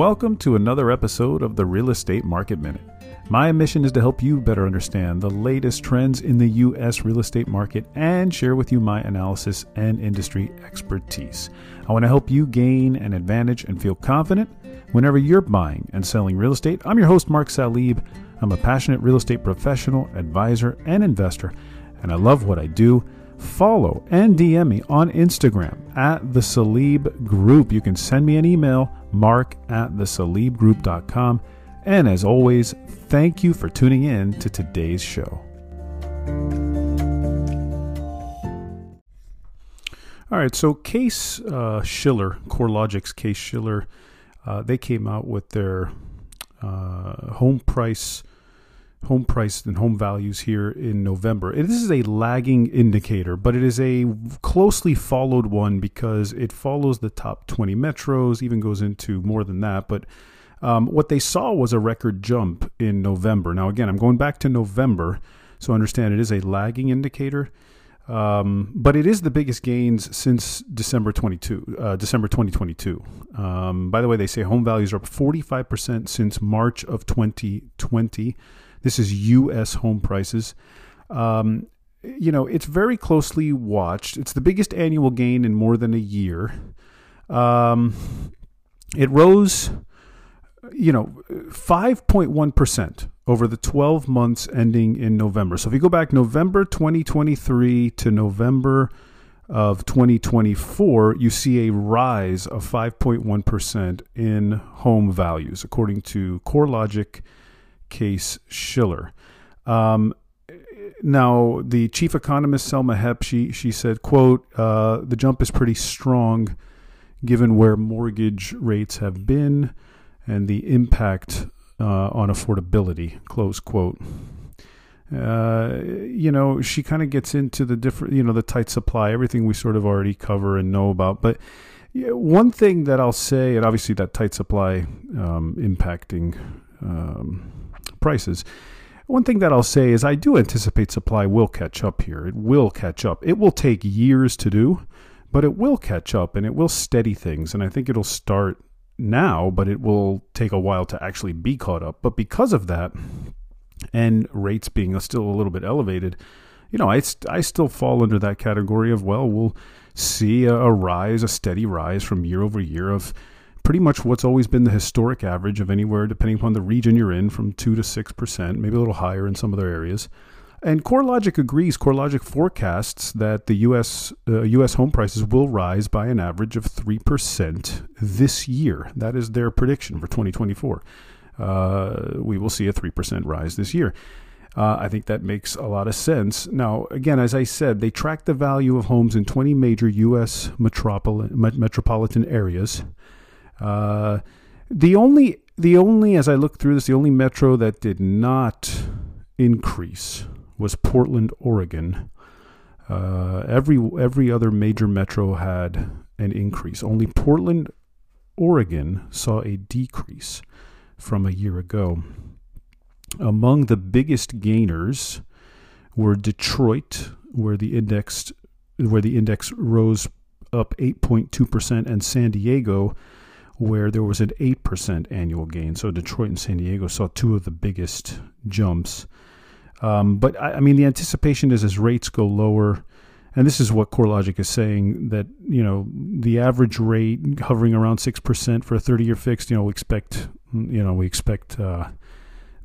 welcome to another episode of the Real Estate Market Minute. My mission is to help you better understand the latest trends in the U.S. real estate market and share with you my analysis and industry expertise. I want to help you gain an advantage and feel confident whenever you're buying and selling real estate. I'm your host, Mark Salib. I'm a passionate real estate professional, advisor, and investor, and I love what I do follow and DM me on Instagram at the Salib Group. You can send me an email, mark at the salibgroup.com. And as always, thank you for tuning in to today's show. All right, so Case uh, Shiller, CoreLogic's Case Shiller, uh, they came out with their uh, home price home price and home values here in November. This is a lagging indicator, but it is a closely followed one because it follows the top 20 metros, even goes into more than that. But um, what they saw was a record jump in November. Now, again, I'm going back to November, so understand it is a lagging indicator. Um, but it is the biggest gains since December 22, uh, December 2022. Um, by the way, they say home values are up 45% since March of 2020. This is U.S. home prices. Um, you know, it's very closely watched. It's the biggest annual gain in more than a year. Um, it rose, you know, 5.1% over the 12 months ending in November. So if you go back November 2023 to November of 2024, you see a rise of 5.1% in home values, according to CoreLogic Case Shiller. Um, now, the chief economist Selma Hepp, she she said, "quote uh, The jump is pretty strong, given where mortgage rates have been and the impact uh, on affordability." Close quote. Uh, you know, she kind of gets into the different, you know, the tight supply, everything we sort of already cover and know about. But one thing that I'll say, and obviously that tight supply um, impacting um, prices. One thing that I'll say is I do anticipate supply will catch up here. It will catch up. It will take years to do, but it will catch up and it will steady things. And I think it'll start now, but it will take a while to actually be caught up. But because of that, and rates being still a little bit elevated, you know, I, I still fall under that category of, well, we'll see a, a rise, a steady rise from year over year of pretty much what's always been the historic average of anywhere, depending upon the region you're in, from 2 to 6%, maybe a little higher in some other areas. And CoreLogic agrees. CoreLogic forecasts that the U.S. Uh, U.S. home prices will rise by an average of three percent this year. That is their prediction for 2024. Uh, we will see a three percent rise this year. Uh, I think that makes a lot of sense. Now, again, as I said, they track the value of homes in 20 major U.S. metropolitan areas. Uh, the only the only as I look through this, the only metro that did not increase was Portland, Oregon. Uh, every every other major metro had an increase. Only Portland, Oregon saw a decrease from a year ago. Among the biggest gainers were Detroit, where the index where the index rose up 8.2%, and San Diego, where there was an 8% annual gain. So Detroit and San Diego saw two of the biggest jumps. Um, but I, I, mean, the anticipation is as rates go lower, and this is what CoreLogic is saying that you know the average rate hovering around six percent for a thirty-year fixed. You know, we expect you know we expect uh,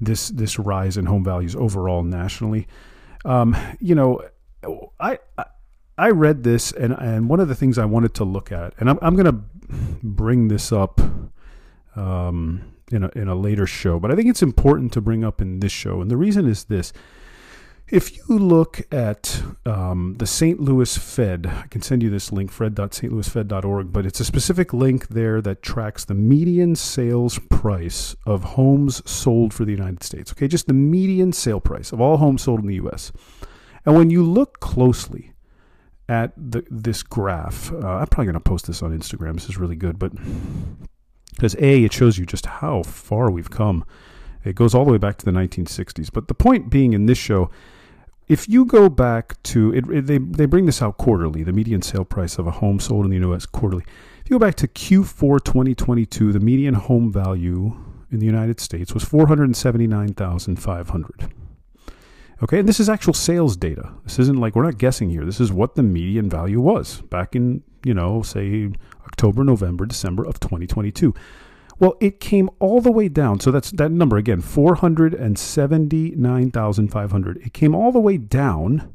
this this rise in home values overall nationally. Um, you know, I, I I read this, and, and one of the things I wanted to look at, and I'm, I'm going to bring this up um, in, a, in a later show, but I think it's important to bring up in this show. And the reason is this if you look at um, the St. Louis Fed, I can send you this link, fred.stlouisfed.org, but it's a specific link there that tracks the median sales price of homes sold for the United States. Okay, just the median sale price of all homes sold in the U.S. And when you look closely at the, this graph. Uh, I'm probably going to post this on Instagram. This is really good, but because A, it shows you just how far we've come. It goes all the way back to the 1960s. But the point being in this show, if you go back to it, it, they they bring this out quarterly, the median sale price of a home sold in the U.S. quarterly. If you go back to Q4 2022, the median home value in the United States was 479,500. Okay, and this is actual sales data. This isn't like we're not guessing here. This is what the median value was back in, you know, say October, November, December of 2022. Well, it came all the way down. So that's that number again, 479,500. It came all the way down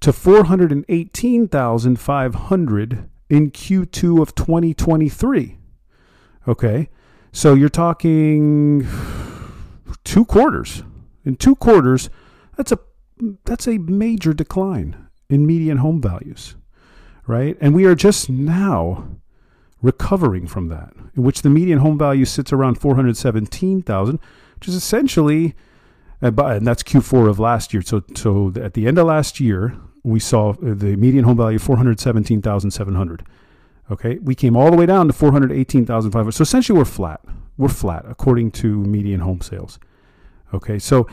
to 418,500 in Q2 of 2023. Okay. So you're talking two quarters. In two quarters, that's a that's a major decline in median home values, right? And we are just now recovering from that, in which the median home value sits around 417,000, which is essentially and that's Q4 of last year. So so at the end of last year, we saw the median home value 417,700. Okay, we came all the way down to 418,500. So essentially, we're flat. We're flat according to median home sales. Okay, so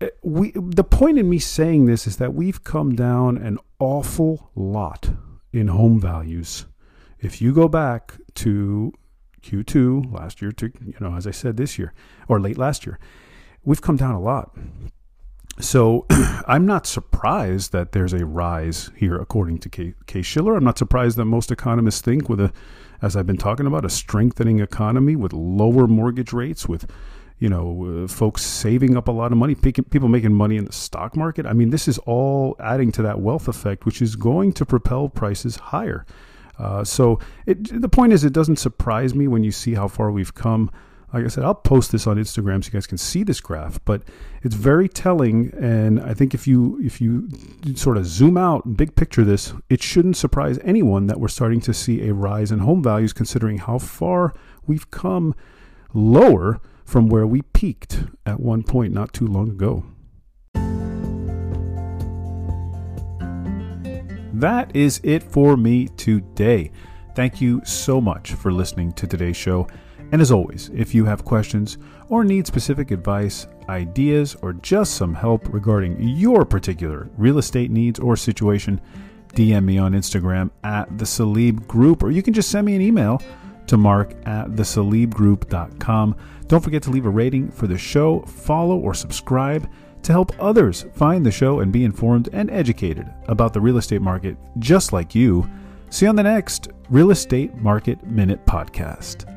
uh, we the point in me saying this is that we've come down an awful lot in home values. If you go back to Q2 last year to you know as I said this year or late last year, we've come down a lot. So I'm not surprised that there's a rise here, according to Case Shiller. I'm not surprised that most economists think, with a, as I've been talking about, a strengthening economy with lower mortgage rates, with you know uh, folks saving up a lot of money, people making money in the stock market. I mean, this is all adding to that wealth effect, which is going to propel prices higher. Uh, so it, the point is, it doesn't surprise me when you see how far we've come like I said, I'll post this on Instagram so you guys can see this graph, but it's very telling. And I think if you if you sort of zoom out, and big picture this, it shouldn't surprise anyone that we're starting to see a rise in home values, considering how far we've come lower from where we peaked at one point not too long ago. That is it for me today. Thank you so much for listening to today's show. And as always, if you have questions or need specific advice, ideas, or just some help regarding your particular real estate needs or situation, DM me on Instagram at the Salib Group, or you can just send me an email to mark at thesalibgroup.com. Don't forget to leave a rating for the show, follow or subscribe to help others find the show and be informed and educated about the real estate market just like you. See you on the next Real Estate Market Minute podcast.